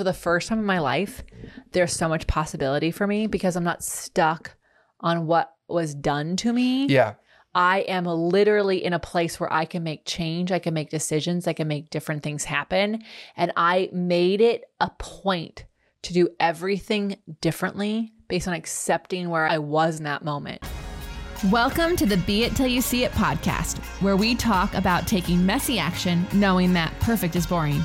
for the first time in my life, there's so much possibility for me because I'm not stuck on what was done to me. Yeah. I am literally in a place where I can make change, I can make decisions, I can make different things happen. And I made it a point to do everything differently based on accepting where I was in that moment. Welcome to the Be It Till You See It podcast, where we talk about taking messy action knowing that perfect is boring.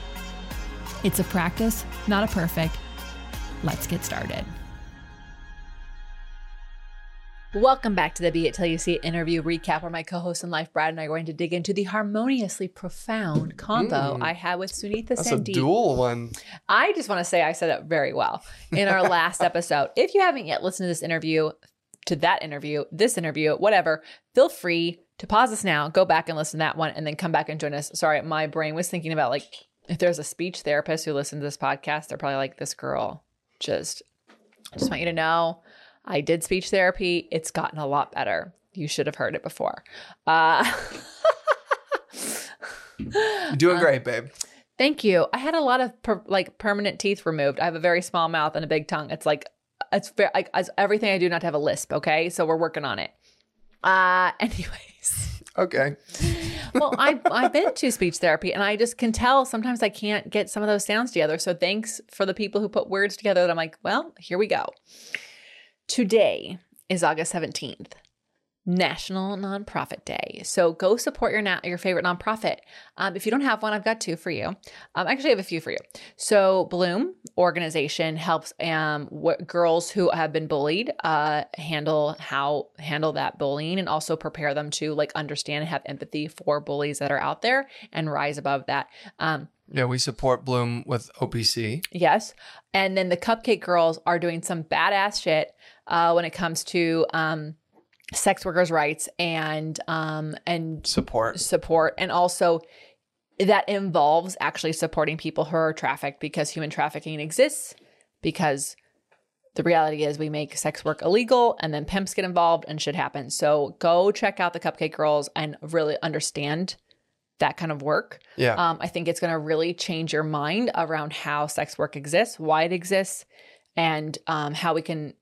It's a practice, not a perfect. Let's get started. Welcome back to the Be It Till You See It interview recap, where my co host and life, Brad, and I are going to dig into the harmoniously profound convo Mm. I had with Sunitha That's Sandeep. a dual one. I just want to say I said it very well in our last episode. If you haven't yet listened to this interview, to that interview, this interview, whatever, feel free to pause this now, go back and listen to that one, and then come back and join us. Sorry, my brain was thinking about like if there's a speech therapist who listens to this podcast, they're probably like, this girl just, I just want you to know I did speech therapy. It's gotten a lot better. You should have heard it before. Uh, You're doing great, babe. Thank you. I had a lot of per, like permanent teeth removed. I have a very small mouth and a big tongue. It's like it's very like it's everything I do not to have a lisp. Okay, so we're working on it. Uh, anyways, Okay. well, I I've been to speech therapy and I just can tell sometimes I can't get some of those sounds together. So thanks for the people who put words together. That I'm like, well, here we go. Today is August seventeenth. National Nonprofit Day. So go support your na- your favorite nonprofit. Um, if you don't have one, I've got two for you. Um, I actually, have a few for you. So Bloom organization helps um, w- girls who have been bullied uh, handle how handle that bullying and also prepare them to like understand and have empathy for bullies that are out there and rise above that. Um, Yeah, we support Bloom with OPC. Yes. And then the Cupcake Girls are doing some badass shit uh, when it comes to um, sex workers' rights and um, and Support. support, and also that involves actually supporting people who are trafficked because human trafficking exists. Because the reality is, we make sex work illegal, and then pimps get involved, and shit happens. So go check out the Cupcake Girls and really understand that kind of work. Yeah. Um, I think it's going to really change your mind around how sex work exists, why it exists, and um, how we can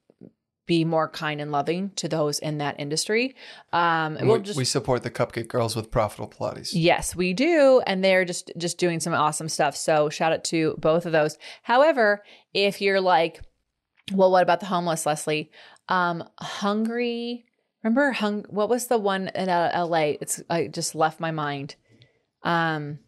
be more kind and loving to those in that industry. Um, And we'll just we support the Cupcake Girls with Profitable Pilates. Yes, we do, and they're just just doing some awesome stuff. So shout out to both of those. However, if you're like, well, what about the homeless, Lesley? Um, hungry. Remember, hung. What was the one in uh, L.A.? It's I just left my mind. Um,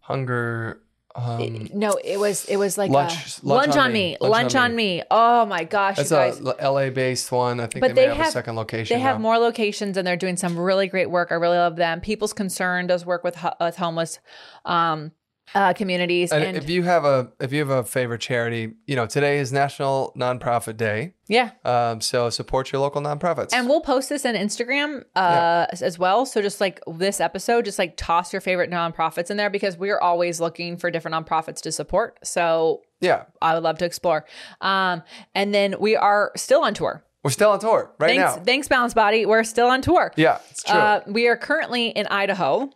Hunger. Um, no, it was it was like Lunch- a, lunch lunch, on me. Lunch lunch, on on me. Oh my gosh, guys. a LA based one. I think But they may they have, a second location. They have more locations and they're doing some really great work. I really love them. People's Concern does work with, with homeless um, uh, communities. And, And, if you have a if you have a favorite charity, you know today is National Nonprofit Day. yeah. Um, so support your local nonprofits. And we'll post this on Instagram uh, as- as well. So just like this episode, just like toss your favorite nonprofits in there because we're always looking for different nonprofits to support. So yeah, I would love to explore. Um, and then we are still on tour. we're still on tour right Thanks, now. thanks, Balanced Body. We're still on tour. Yeah, it's true. Uh, we are currently in Idaho.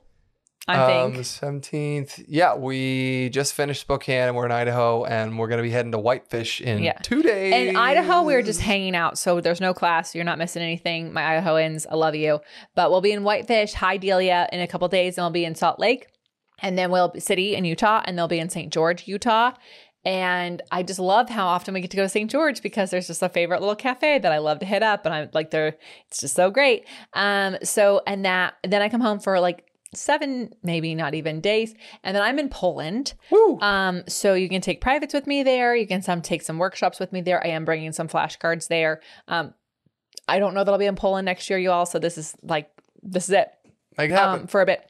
I Um, think. the seventeenth. Yeah, we just finished Spokane and we're in Idaho, and we're gonna be heading to Whitefish in Yeah. two days. In Idaho, we were just hanging out. So there's no class. You're not missing anything. My Idahoans, I love you. But we'll be in Whitefish, High Delia in a couple days, and we'll be in Salt Lake. And then we'll be City in Utah, and they'll be in St. George, Utah. And I just love how often we get to go to St. George because there's just a favorite little cafe that I love to hit up. And I'm like, they're, it's just so great. Um, so, and that, then I come home for like seven, maybe not even days. And then I'm in Poland. Woo. Um, so you can take privates with me there. You can some take some workshops with me there. I am bringing some flashcards there. Um, I don't know that I'll be in Poland next year, you all. So this is like this is it Make it happen. um, for a bit.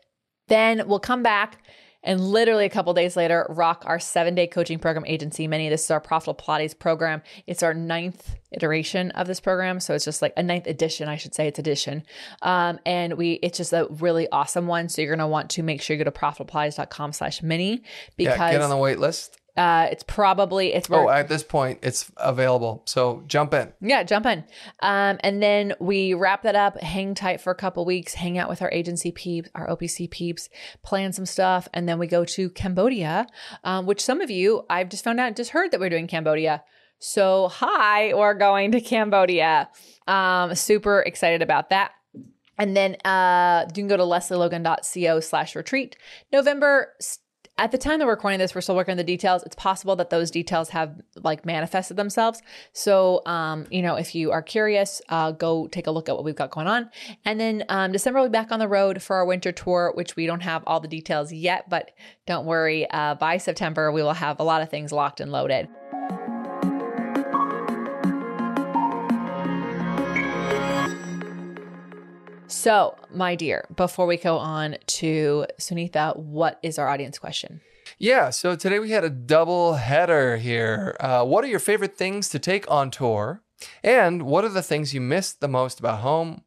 Then we'll come back and literally a couple days later, rock our seven day coaching program agency. Many this is our profitable Pilates program. It's our ninth iteration of this program, so it's just like a ninth edition, I should say. It's edition, um, and we it's just a really awesome one. So you're gonna want to make sure you go to profitablepilates.com/mini because yeah, get on the wait list. Uh, it's probably it's Oh, at this point, it's available. So jump in. yeah, jump in. Um, and then we wrap that up, hang tight for a couple weeks, hang out with our agency peeps, our OPC peeps, plan some stuff, and then we go to Cambodia, um, which some of you I've just found out, just heard that we're doing Cambodia. So hi, we're going to Cambodia. Um, super excited about that. And then uh, you can go to lesleylogan.co slash retreat. November, at the time that we're recording this, we're still working on the details. It's possible that those details have like manifested themselves. So, um, you know, if you are curious, uh, go take a look at what we've got going on. And then um, December, we'll be back on the road for our winter tour, which we don't have all the details yet, but don't worry. Uh, by September, we will have a lot of things locked and loaded. So, my dear, before we go on to Sunitha, what is our audience question? Yeah, so today we had a double header here. Uh, what are your favorite things to take on tour? And what are the things you miss the most about home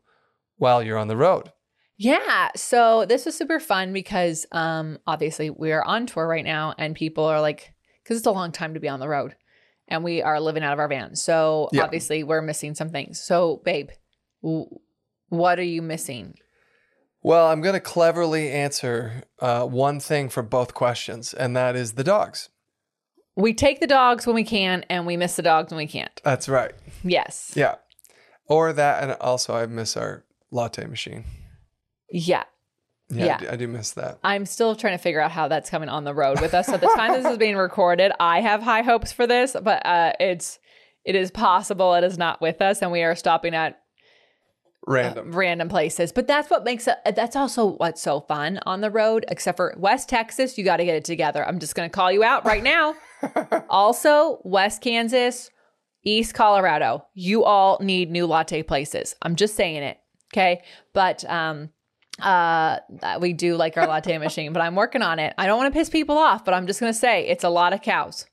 while you're on the road? Yeah, so this was super fun because um, obviously we are on tour right now, and people are like, because it's a long time to be on the road, and we are living out of our van. So Yeah. obviously we're missing some things. So, babe, what are you missing? Well, I'm going to cleverly answer uh, one thing for both questions, and that is the dogs. We take the dogs when we can, and we miss the dogs when we can't. That's right. Yes. Yeah. Or that, and also I miss our latte machine. Yeah. Yeah, Yeah. I, do, I do miss that. I'm still trying to figure out how that's coming on the road with us. At the time this is being recorded, I have high hopes for this, but uh, it's it is possible it is not with us, and we are stopping at Random. random places. But that's what makes it. That's also what's so fun on the road. Except for West Texas, you got to get it together. I'm just going to call you out right now. also, West Kansas, East Colorado, you all need new latte places. I'm just saying it. Okay, but um, uh, we do like our latte machine, but I'm working on it. I don't want to piss people off, but I'm just going to say it's a lot of cows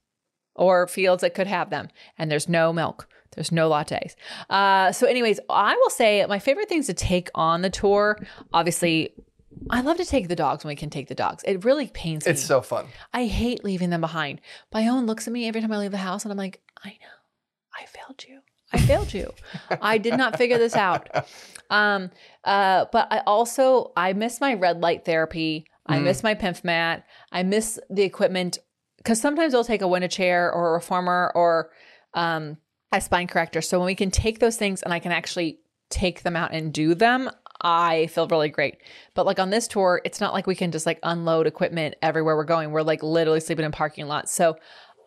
or fields that could have them, and there's no milk. There's no lattes. Uh, so, anyways, I will say my favorite things to take on the tour. Obviously, I love to take the dogs when we can take the dogs. It really pains me. It's so fun. I hate leaving them behind. Byone looks at me every time I leave the house, and I'm like, I know, I failed you. I failed you. I did not figure this out. Um, uh, but I also I miss my red light therapy. I Mm. miss my PEMF mat. I miss the equipment because sometimes I'll take a Wunda chair or a reformer or um, a spine corrector. So when we can take those things and I can actually take them out and do them, I feel really great. But like on this tour, it's not like we can just like unload equipment everywhere we're going. We're like literally sleeping in parking lots. So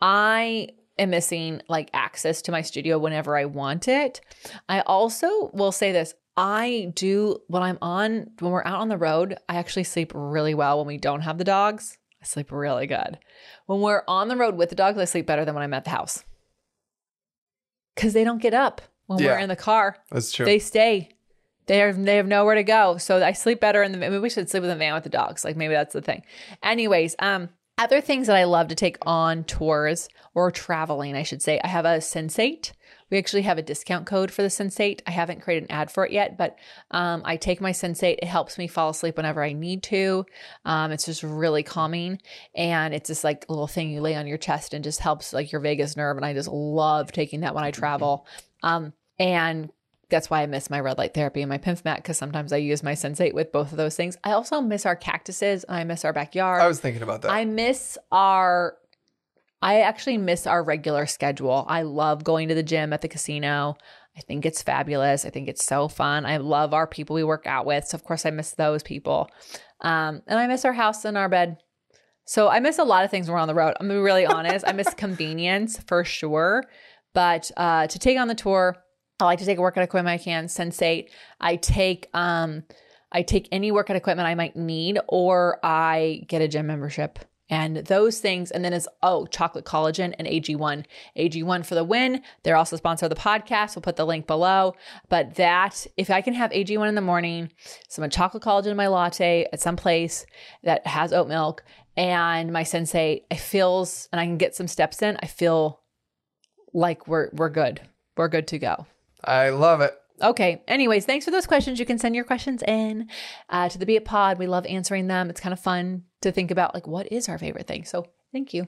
I am missing like access to my studio whenever I want it. I also will say this. I do when I'm on when we're out on the road, I actually sleep really well when we don't have the dogs. I sleep really good. When we're on the road with the dogs, I sleep better than when I'm at the house. Cuz they don't get up when we're in the car. That's true. They stay. They have they have nowhere to go. So I sleep better in the maybe we should sleep in the van with the dogs. Like maybe that's the thing. Anyways, um other things that I love to take on tours or traveling, I should say. I have a Sensate. We actually have a discount code for the Sensate. I haven't created an ad for it yet, but um, I take my Sensate. It helps me fall asleep whenever I need to. Um, it's just really calming, and it's just like a little thing you lay on your chest and just helps like your vagus nerve. And I just love taking that when I travel. Um, and that's why I miss my red light therapy and my PEMF mat because sometimes I use my Sensate with both of those things. I also miss our cactuses. I miss our backyard. I was thinking about that. I miss our I actually miss our regular schedule. I love going to the gym at the casino. I think it's fabulous. I think it's so fun. I love our people we work out with. So of course I miss those people. Um, and I miss our house and our bed. So I miss a lot of things when we're on the road. I'm gonna be really honest. I miss convenience for sure. But uh, to take on the tour, I like to take a workout equipment I can, Sensate. I take um I take any workout equipment I might need, or I get a gym membership. And those things, and then is oh, chocolate collagen and AG1. AG1 for the win. They're also sponsor of the podcast. We'll put the link below. But that, if I can have AG1 in the morning, some chocolate collagen in my latte at some place that has oat milk, and my sensei it feels and I can get some steps in, I feel like we're we're good. We're good to go. I love it. Okay. Anyways, thanks for those questions. You can send your questions in uh, to the Be It Pod. We love answering them. It's kind of fun to think about like what is our favorite thing. So thank you.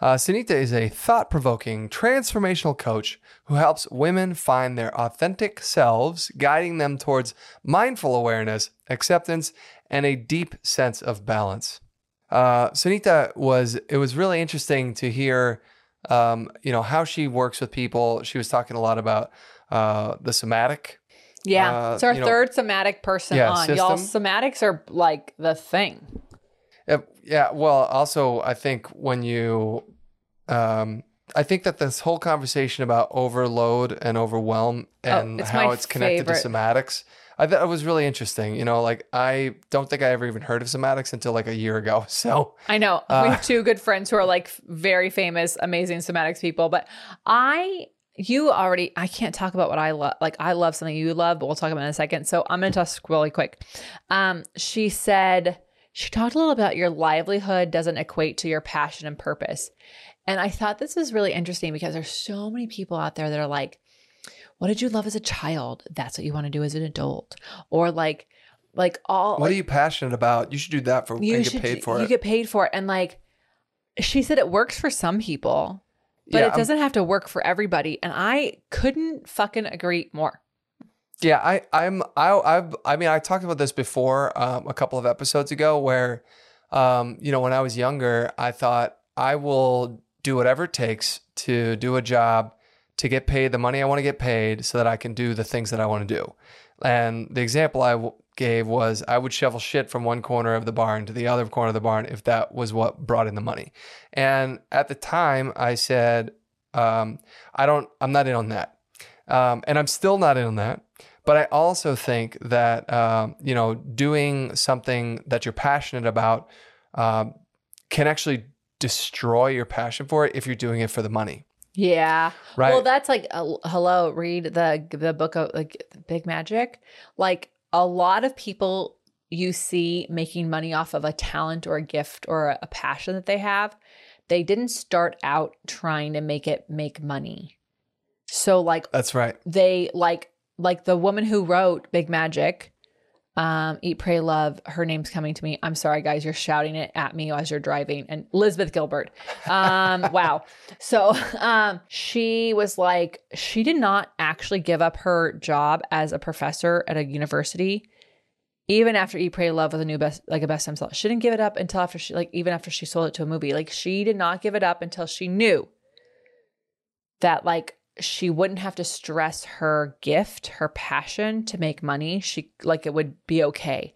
Uh, Sunitha is a thought provoking, transformational coach who helps women find their authentic selves, guiding them towards mindful awareness, acceptance, and a deep sense of balance. Uh, Sunitha was, it was really interesting to hear, um, you know, how she works with people. She was talking a lot about uh, the somatic. Yeah, Uh, it's our you know- third somatic person Yeah, on. Y'all, somatics are like the thing. Yeah. Well, also, I think when you, um, I think that this whole conversation about overload and overwhelm and Oh, it's how it's connected favorite. to somatics, I thought it was really interesting. You know, like I don't think I ever even heard of somatics until like a year ago. So, I know. Uh, we have two good friends who are like very famous, amazing somatics people. But I, you already, I can't talk about what I love. Like I love something you love, but we'll talk about it in a second. So I'm going to talk really quick. Um, she said, she talked a little about your livelihood doesn't equate to your passion and purpose. And I thought this was really interesting because there's so many people out there that are like, what did you love as a child? That's what you want to do as an adult. Or like, like all what are you passionate about? You should do that for and get paid for you it. get paid for it. And like she said, it works for some people, but Yeah, it I'm- doesn't have to work for everybody. And I couldn't fucking agree more. Yeah, I, I'm, I, I've, I mean, I talked about this before um, a couple of episodes ago, where, um, you know, when I was younger, I thought I will do whatever it takes to do a job, to get paid the money I want to get paid, so that I can do the things that I want to do. And the example I w- gave was I would shovel shit from one corner of the barn to the other corner of the barn if that was what brought in the money. And at the time, I said, um, I don't, I'm not in on that. Um, and I'm still not in on that. But I also think that um, you know doing something that you're passionate about um, can actually destroy your passion for it if you're doing it for the money, Yeah. right? Well, that's like, uh, hello, read the the book of like Big Magic. Like a lot of people you see making money off of a talent or a gift or a, a passion that they have, they didn't start out trying to make it make money. So like That's right. they like like the woman who wrote Big Magic, um, Eat, Pray, Love. Her name's coming to me. I'm sorry, guys. You're shouting it at me as you're driving. And Elizabeth Gilbert. Um, wow. So um, she was like, she did not actually give up her job as a professor at a university. Even after Eat, Pray, Love was a new best, like a best time seller, she didn't give it up until after she, like, even after she sold it to a movie. Like, she did not give it up until she knew that like she wouldn't have to stress her gift, her passion to make money. She like it would be okay.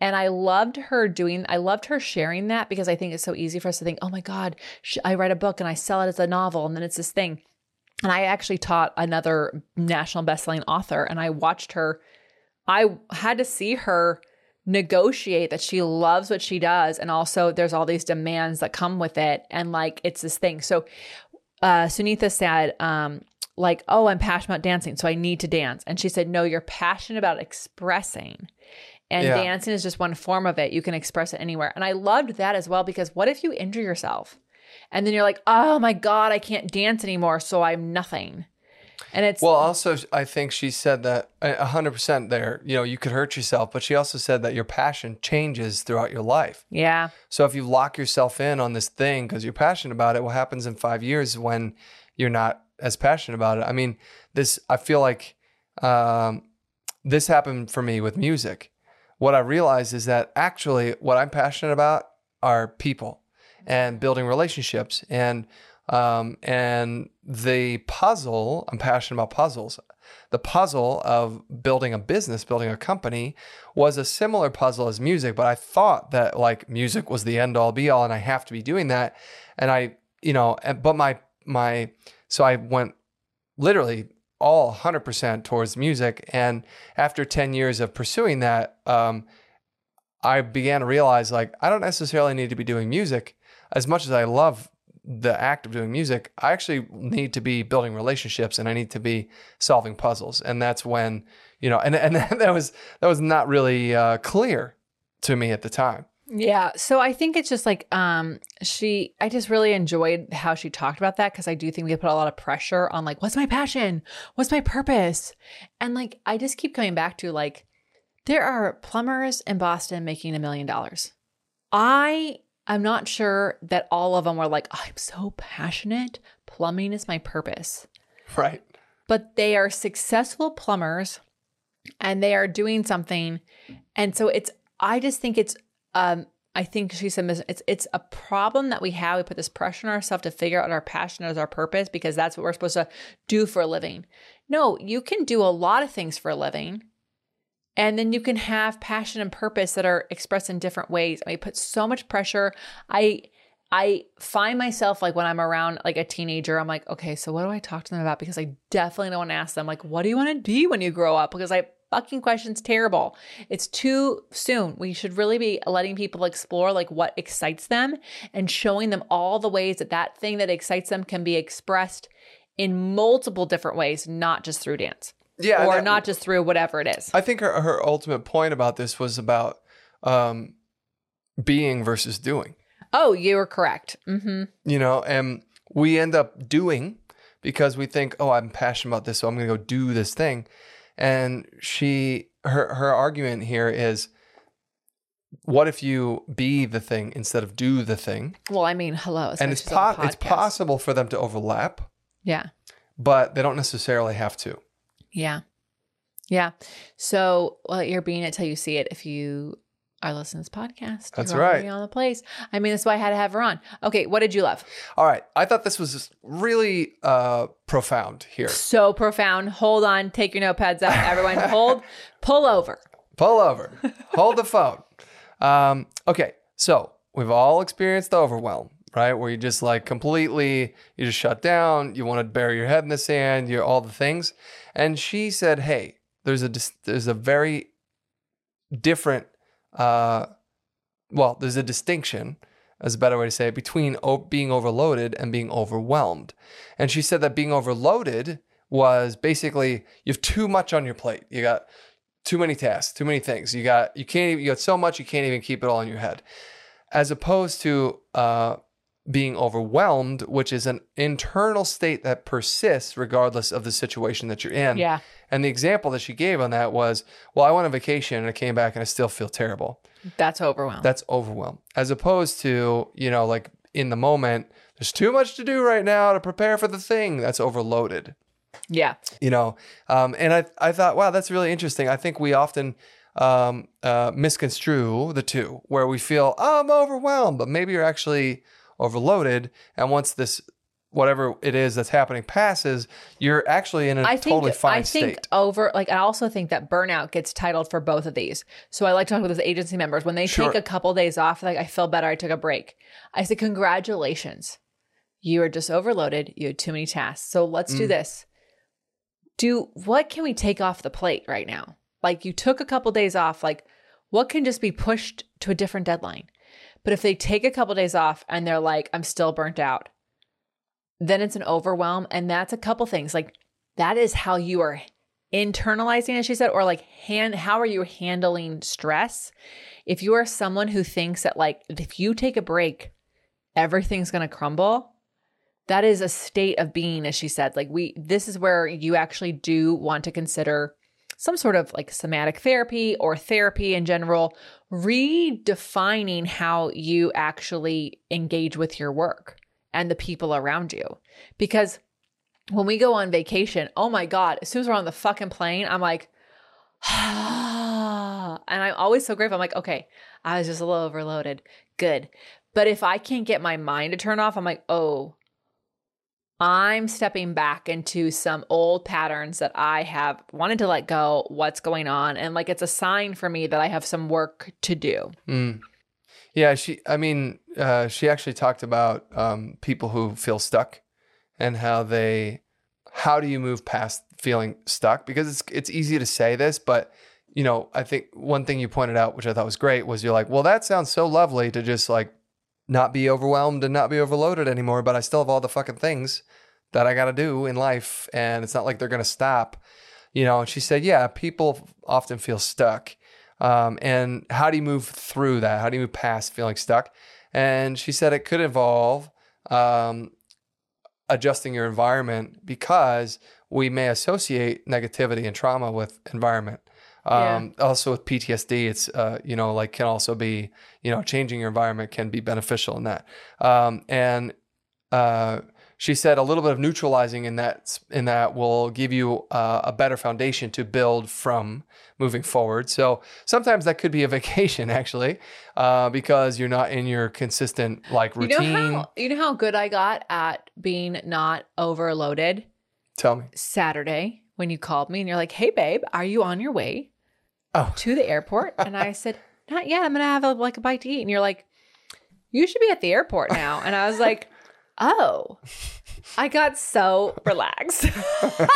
And I loved her doing, I loved her sharing that because I think it's so easy for us to think, oh my God, I write a book and I sell it as a novel and then it's this thing. And I actually taught another national bestselling author and I watched her, I had to see her negotiate that she loves what she does. And also there's all these demands that come with it. And like it's this thing. So uh, Sunitha said, um, like, oh, I'm passionate about dancing, so I need to dance. And she said, no, you're passionate about expressing. And Yeah. dancing is just one form of it. You can express it anywhere. And I loved that as well because what if you injure yourself? And then you're like, oh my God, I can't dance anymore, so I'm nothing. And it's Well, also, I think she said that uh, a hundred percent. There, you know, you could hurt yourself, but she also said that your passion changes throughout your life. yeah. So if you lock yourself in on this thing because you're passionate about it, what happens in five years when you're not as passionate about it? I mean, this. I feel like um, this happened for me with music. What I realized is that actually, what I'm passionate about are people and building relationships and um, and the puzzle. I'm passionate about puzzles. The puzzle of building a business, building a company, was a similar puzzle as music. But I thought that like music was the end all be all, and I have to be doing that. And I, you know, but my my so I went literally all 100% towards music. And after 10 years of pursuing that, um, I began to realize like I don't necessarily need to be doing music as much as I love the act of doing music. I actually need to be building relationships and I need to be solving puzzles. And that's when, you know, and, and that was, that was not really uh, clear to me at the time. Yeah. So I think it's just like um she I just really enjoyed how she talked about that because I do think we put a lot of pressure on like what's my passion? What's my purpose? And like I just keep coming back to like there are plumbers in Boston making a million dollars. I I'm not sure that all of them were like I'm so passionate. Plumbing is my purpose. Right. But they are successful plumbers and they are doing something and so it's I just think it's um I think she said it's it's a problem that we have. We put this pressure on ourselves to figure out our passion as our purpose because that's what we're supposed to do for a living. No, you can do a lot of things for a living. And then you can have passion and purpose that are expressed in different ways. I mean, put so much pressure. I I find myself like when I'm around like a teenager, I'm like, okay, so what do I talk to them about? Because I definitely don't want to ask them like, what do you want to be when you grow up? Because I fucking question's terrible. It's too soon. We should really be letting people explore like what excites them and showing them all the ways that that thing that excites them can be expressed in multiple different ways, not just through dance Yeah. or that- not just through whatever it is. I think her, her ultimate point about this was about um, being versus doing. Oh, you were correct. Mm-hmm. you know, and we end up doing because we think, oh, I'm passionate about this, so I'm going to go do this thing. And she, her, her argument here is, what if you be the thing instead of do the thing? Well, I mean, hello. and it's po- it's possible for them to overlap, Yeah. but they don't necessarily have to. Yeah. Yeah. So, well, you're being it till you see it. If you to this podcast, That's you're already right. on the place. I mean, that's why I had to have her on. Okay. What did you love? All right, I thought this was just really uh, profound here. So profound. Hold on. Take your notepads out. Everyone, hold, pull over. Pull over. Hold the phone. Um, okay, so we've all experienced the overwhelm, right? Where you just like completely, you just shut down. You want to bury your head in the sand. You're all the things. And she said, "Hey, there's a there's a very different, uh, well, there's a distinction." As a better way to say it, between o- being overloaded and being overwhelmed. And she said that being overloaded was basically you have too much on your plate. You got too many tasks, too many things. You got you can't even you got so much you can't even keep it all in your head. As opposed to uh, being overwhelmed, which is an internal state that persists regardless of the situation that you're in. Yeah. And the example that she gave on that was, well, I went on vacation and I came back and I still feel terrible. That's overwhelmed. That's overwhelmed. As opposed to, you know, like in the moment, there's too much to do right now to prepare for the thing. That's overloaded yeah. you know um, and I, I thought wow that's really interesting i think we often um, uh, misconstrue the two where we feel oh, i'm overwhelmed but maybe you're actually overloaded and once this whatever it is that's happening passes you're actually in a I think totally fine state. I think state over like I also think that burnout gets titled for both of these. So I like talking with those agency members when they Sure. take a couple days off. Like I feel better. I took a break. I said congratulations, you are just overloaded. You had too many tasks. So let's do Mm. this. Do what can we take off the plate right now? Like you took a couple days off. Like what can just be pushed to a different deadline? But if they take a couple days off and they're like, I'm still burnt out, then it's an overwhelm. And that's a couple things. Like that is how you are internalizing, as she said, or like hand how are you handling stress? If you are someone who thinks that like if you take a break, everything's gonna crumble, that is a state of being, as she said. Like, we, this is where you actually do want to consider some sort of like somatic therapy or therapy in general, redefining how you actually engage with your work and the people around you. Because when we go on vacation, oh my God, as soon as we're on the fucking plane, I'm like, and I'm always so grateful. I'm like, okay, I was just a little overloaded. Good. But if I can't get my mind to turn off, I'm like, oh, I'm stepping back into some old patterns that I have wanted to let go, what's going on. And like, it's a sign for me that I have some work to do. Mm. Yeah, she. I mean, uh, she actually talked about um, people who feel stuck and how they. How do you move past feeling stuck? Because it's it's easy to say this, but you know, I think one thing you pointed out, which I thought was great, was you're like, well, that sounds so lovely to just like not be overwhelmed and not be overloaded anymore, but I still have all the fucking things that I got to do in life, and it's not like they're gonna stop. You know, and she said, yeah, people often feel stuck um, and how do you move through that? How do you move past feeling stuck? And she said it could involve um, adjusting your environment because we may associate negativity and trauma with environment. Um, yeah. Also with PTSD, it's uh, you know like can also be you know changing your environment can be beneficial in that. Um, and uh, she said a little bit of neutralizing in that in that will give you uh, a better foundation to build from moving forward. So sometimes that could be a vacation actually, uh, because you're not in your consistent like routine. You know how you know how good I got at being not overloaded. Tell me. Saturday when you called me and you're like, "Hey babe, are you on your way oh. to the airport?" And I said, "Not yet. I'm gonna have a, like a bite to eat." And you're like, "You should be at the airport now." And I was like oh, I got so relaxed. yeah,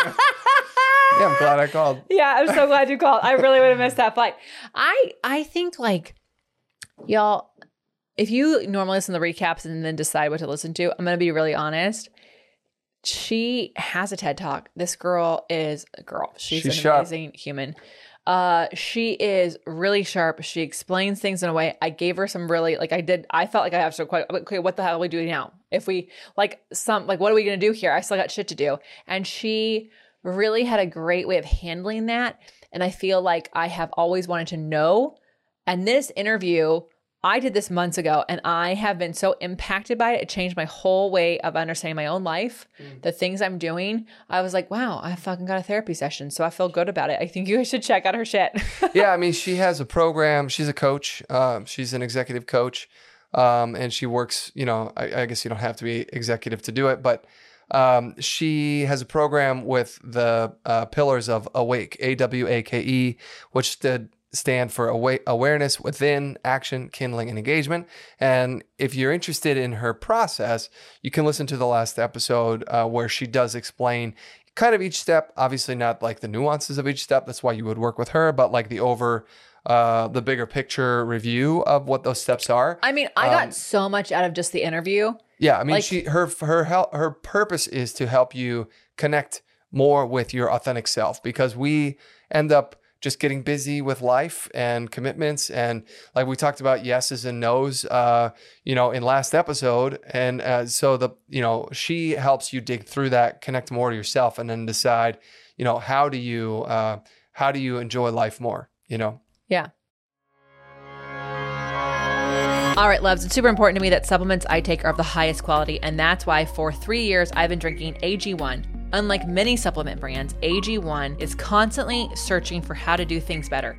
I'm glad I called. Yeah, I'm so glad you called. I really would have missed that flight. I I think like y'all, if you normally listen to the recaps and then decide what to listen to, I'm gonna be really honest. She has a TED talk. This girl is a girl. She's, She's an amazing human. Uh, she is really sharp. She explains things in a way. I gave her some really like I did. I felt like I have to quite okay. What the hell are we doing now? If we like some like what are we gonna do here? I still got shit to do. And she really had a great way of handling that. And I feel like I have always wanted to know. And this interview I did this months ago and I have been so impacted by it. It changed my whole way of understanding my own life, mm. the things I'm doing. I was like, wow, I fucking got a therapy session. So I feel good about it. I think you guys should check out her shit. yeah. I mean, she has a program. She's a coach, um, she's an executive coach. Um, and she works, you know, I, I, guess you don't have to be executive to do it, but um, she has a program with the uh, pillars of Awake, A W A K E, which stood stand for awareness within action, kindling, and engagement. And if you're interested in her process, you can listen to the last episode uh, where she does explain kind of each step. Obviously, not like the nuances of each step. That's why you would work with her, but like the over. Uh, the bigger picture review of what those steps are. I mean, I um, got so much out of just the interview. Yeah, I mean, like, she her her her purpose is to help you connect more with your authentic self because we end up just getting busy with life and commitments. And like we talked about yeses and nos uh, you know in last episode. And uh, so the you know she helps you dig through that connect more to yourself and then decide you know how do you uh, how do you enjoy life more you know? Yeah. All right, loves, it's super important to me that supplements I take are of the highest quality, and that's why for three years I've been drinking AG1. Unlike many supplement brands, AG1 is constantly searching for how to do things better.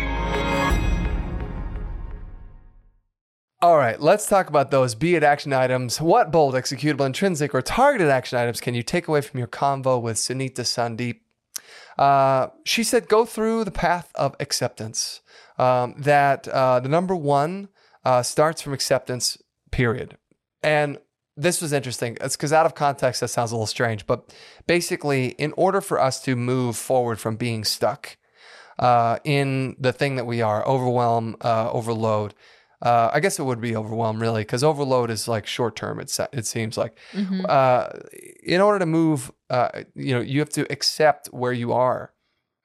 All right, let's talk about those be it action items. What bold, executable, intrinsic, or targeted action items can you take away from your convo with Sunitha Sandeep? Uh, she said, go through the path of acceptance. Um, that uh, the number one uh, starts from acceptance, period. And this was interesting. It's because out of context, that sounds a little strange. But basically, in order for us to move forward from being stuck uh, in the thing that we are, overwhelm, uh, overload, uh, I guess it would be overwhelm really, because overload is like short term. It it seems like. Mm-hmm. Uh, in order to move, uh, you know, you have to accept where you are,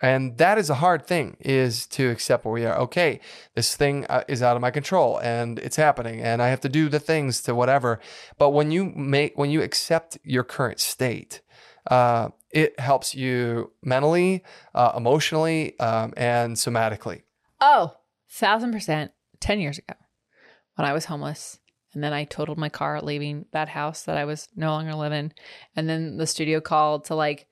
and that is a hard thing. Is to accept where we are. Okay, this thing uh, is out of my control, and it's happening, and I have to do the things to whatever. But when you make, when you accept your current state, uh, it helps you mentally, uh, emotionally, um, and somatically. Oh, thousand percent. 10 years ago when I was homeless. And then I totaled my car leaving that house that I was no longer living. And then the studio called to like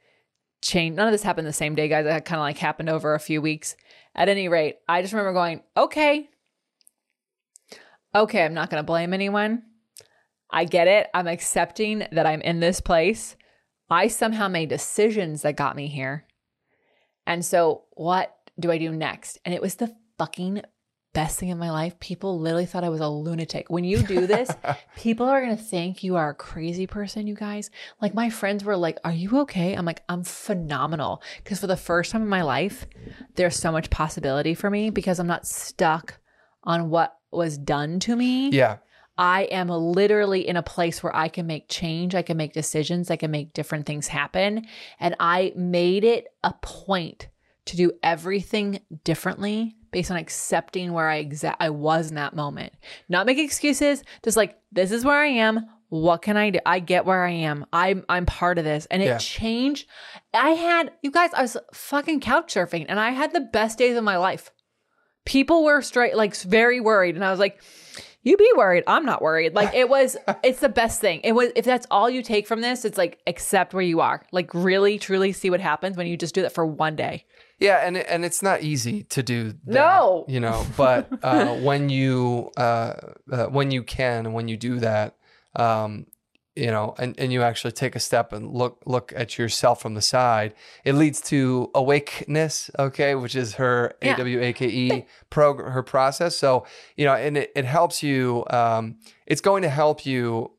change. None of this happened the same day, guys. It kind of like happened over a few weeks. At any rate, I just remember going, okay, okay, I'm not going to blame anyone. I get it. I'm accepting that I'm in this place. I somehow made decisions that got me here. And so, what do I do next? And it was the fucking best thing in my life. People literally thought I was a lunatic. When you do this, people are going to think you are a crazy person, you guys. Like my friends were like, Are you okay? I'm like, I'm phenomenal. Because for the first time in my life, there's so much possibility for me because I'm not stuck on what was done to me. Yeah. I am literally in a place where I can make change, I can make decisions, I can make different things happen. And I made it a point to do everything differently based on accepting where I exa- I was in that moment. Not making excuses, just like this is where I am. What can I do? I get where I am. I'm I'm part of this. And it Yeah. changed. I had you guys, I was fucking couch surfing and I had the best days of my life. People were straight like very worried and I was like you be worried. I'm not worried. Like it was, it's the best thing. It was, if that's all you take from this, it's like accept where you are. Like really, truly see what happens when you just do that for one day. Yeah, and and it's not easy to do. That, No. you know, but uh, when you uh, uh, when you can and when you do that, um, you know, and, and you actually take a step and look look at yourself from the side, it leads to awakeness. Okay, which is her Yeah. A W A K E program, her process. So you know, and it, it helps you. Um, it's going to help you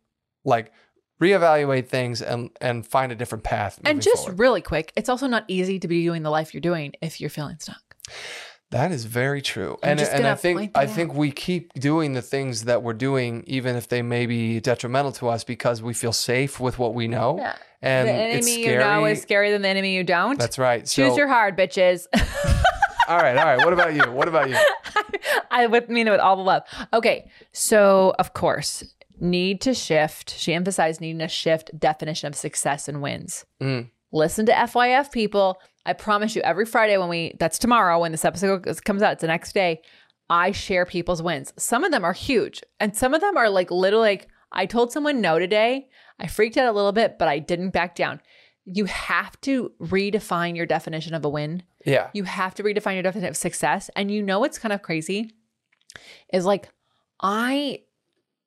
like reevaluate things and and find a different path. And just forward. really quick, it's also not easy to be doing the life you're doing if you're feeling stuck. That is very true. I'm and and I think I think we keep doing the things that we're doing even if they may be detrimental to us because we feel safe with what we know. Yeah. And the it's enemy scary. you know is scarier than the enemy you don't. That's right. Choose So- your hard, bitches. all right, all right. What about you? What about you? I would mean it with all the love. Okay, so of course, need to shift. She emphasized needing to shift definition of success and wins. Mm. Listen to FYF people. I promise you, every Friday when we that's tomorrow when this episode comes out, it's the next day. I share people's wins. Some of them are huge, and some of them are like literally like I told someone no today. I freaked out a little bit, but I didn't back down. You have to redefine your definition of a win Yeah. you have to redefine your definition of success and you know what's kind of crazy is like i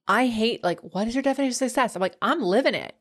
i hate like what is your definition of success i'm like i'm living it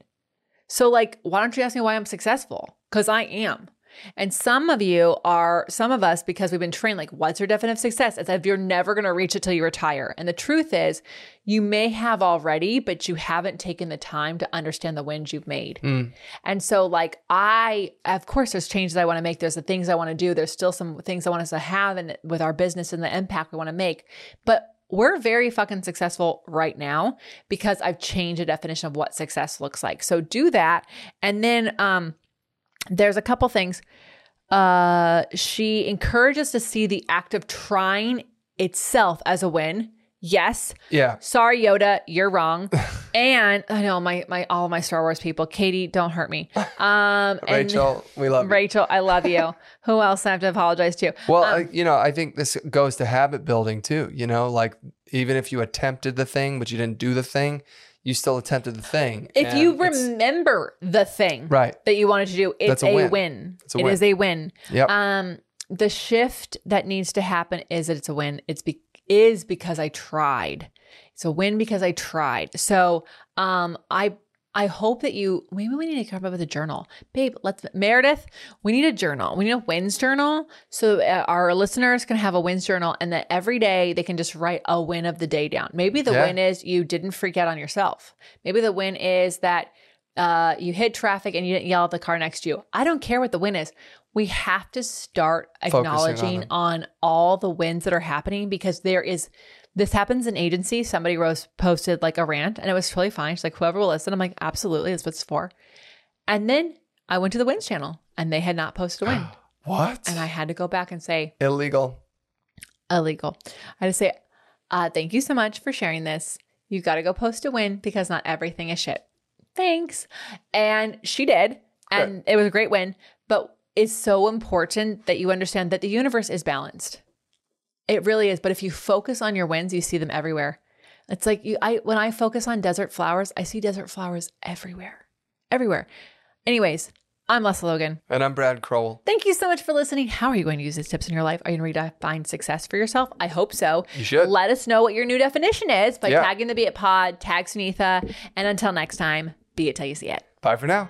so like why don't you ask me why i'm successful because i am And some of you are, some of us, because we've been trained, like, what's your definition of success? As if you're never going to reach it till you retire. And the truth is, you may have already, but you haven't taken the time to understand the wins you've made. Mm. And so, like, I, of course, there's changes I want to make. There's the things I want to do. There's still some things I want us to have and with our business and the impact we want to make. But we're very fucking successful right now because I've changed the definition of what success looks like. So do that. And then um there's a couple things. Uh she encourages to see the act of trying itself as a win. Yes. Yeah. Sorry, Yoda, you're wrong. and I know my my all my Star Wars people. Katie, don't hurt me. Um and Rachel, we love you. Rachel, I love you. Who else I have to apologize to? Well, Um, uh, you know, I think this goes to habit building too. You know, like even if you attempted the thing, but you didn't do the thing, you still attempted the thing. if you remember the thing right, that you wanted to do, it's a a, win. win. It's a It win. is a win. yep, Um, the shift that needs to happen is that it's a win. It's be- is because I tried. It's a win because I tried. So, um, I I hope that you maybe we need to come up with a journal, babe. Let's Meredith. We need a journal. We need a wins journal so our listeners can have a wins journal, and that every day they can just write a win of the day down. Maybe the Yeah. win is you didn't freak out on yourself. Maybe the win is that uh, you hit traffic and you didn't yell at the car next to you. I don't care what the win is. We have to start Focusing on acknowledging on, all the wins that are happening because there is. This happens in agency. Somebody rose posted like a rant and it was totally fine. She's like, whoever will listen. I'm like, absolutely, that's what it's for. And then I went to the wins channel and they had not posted a win. what? and I had to go back and say, Illegal. illegal. I had to say, uh, thank you so much for sharing this. You got to go post a win because not everything is shit. Thanks. And she did. And it was a great win. But it's so important that you understand that the universe is balanced. It really is. But if you focus on your wins, you see them everywhere. It's like you I when I focus on desert flowers, I see desert flowers everywhere. Everywhere. Anyways, I'm Lesley Logan. And I'm Brad Crowell. Thank you so much for listening. How are you going to use these tips in your life? Are you going to redefine success for yourself? I hope so. You should. Let us know what your new definition is by Yeah. tagging the Be It Pod, tag Sunitha, and until next time, be it till you see it. Bye for now.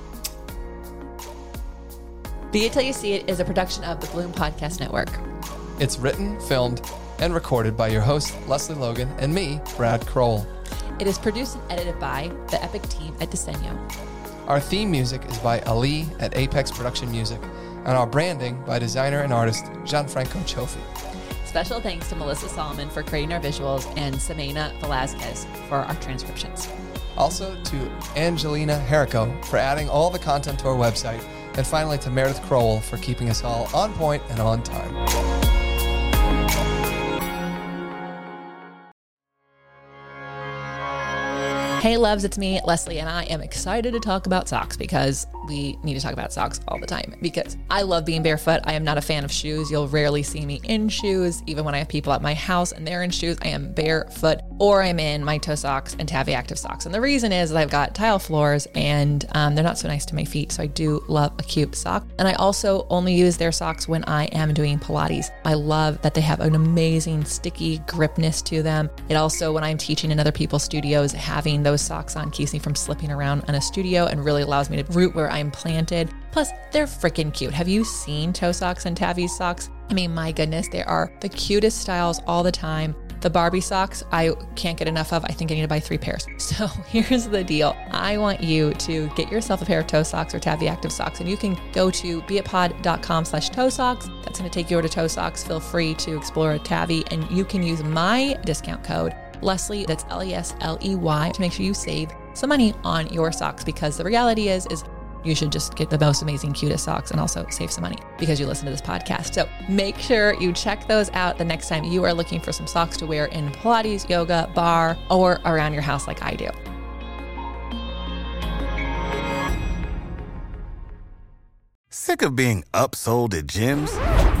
Be It Till You See It is a production of the Bloom Podcast Network. It's written, filmed, and recorded by your host, Lesley Logan, and me, Brad Crowell. It is produced and edited by the Epic team at Disenyo. Our theme music is by Ali at Apex Production Music, and our branding by designer and artist Gianfranco Cioffi. Special thanks to Melissa Solomon for creating our visuals and Samena Velazquez for our transcriptions. Also to Angelina Herrico for adding all the content to our website, and finally to Meredith Crowell for keeping us all on point and on time. Hey, loves, it's me, Lesley, and I am excited to talk about socks because we need to talk about socks all the time. Because I love being barefoot. I am not a fan of shoes. You'll rarely see me in shoes. Even when I have people at my house and they're in shoes, I am barefoot or I'm in my toe socks and Tavi Active socks. And the reason is I've got tile floors and um, they're not so nice to my feet. So I do love a cute sock. And I also only use their socks when I am doing Pilates. I love that they have an amazing sticky gripness to them. It also, when I'm teaching in other people's studios, having those socks on keeps me from slipping around in a studio and really allows me to root where I'm planted. Plus, they're freaking cute. Have you seen toe socks and Tavi's socks? I mean, my goodness, they are the cutest styles all the time. The Barbie socks, I can't get enough of. I think I need to buy three pairs. So here's the deal. I want you to get yourself a pair of toe socks or Tavi Active socks, and you can go to beitpod.com slash toe socks. That's going to take you over to toe socks. Feel free to explore Tavi, and you can use my discount code Lesley, that's L E S L E Y, to make sure you save some money on your socks because the reality is, is you should just get the most amazing, cutest socks and also save some money because you listen to this podcast. So make sure you check those out the next time you are looking for some socks to wear in Pilates, yoga, bar, or around your house like I do. Sick of being upsold at gyms?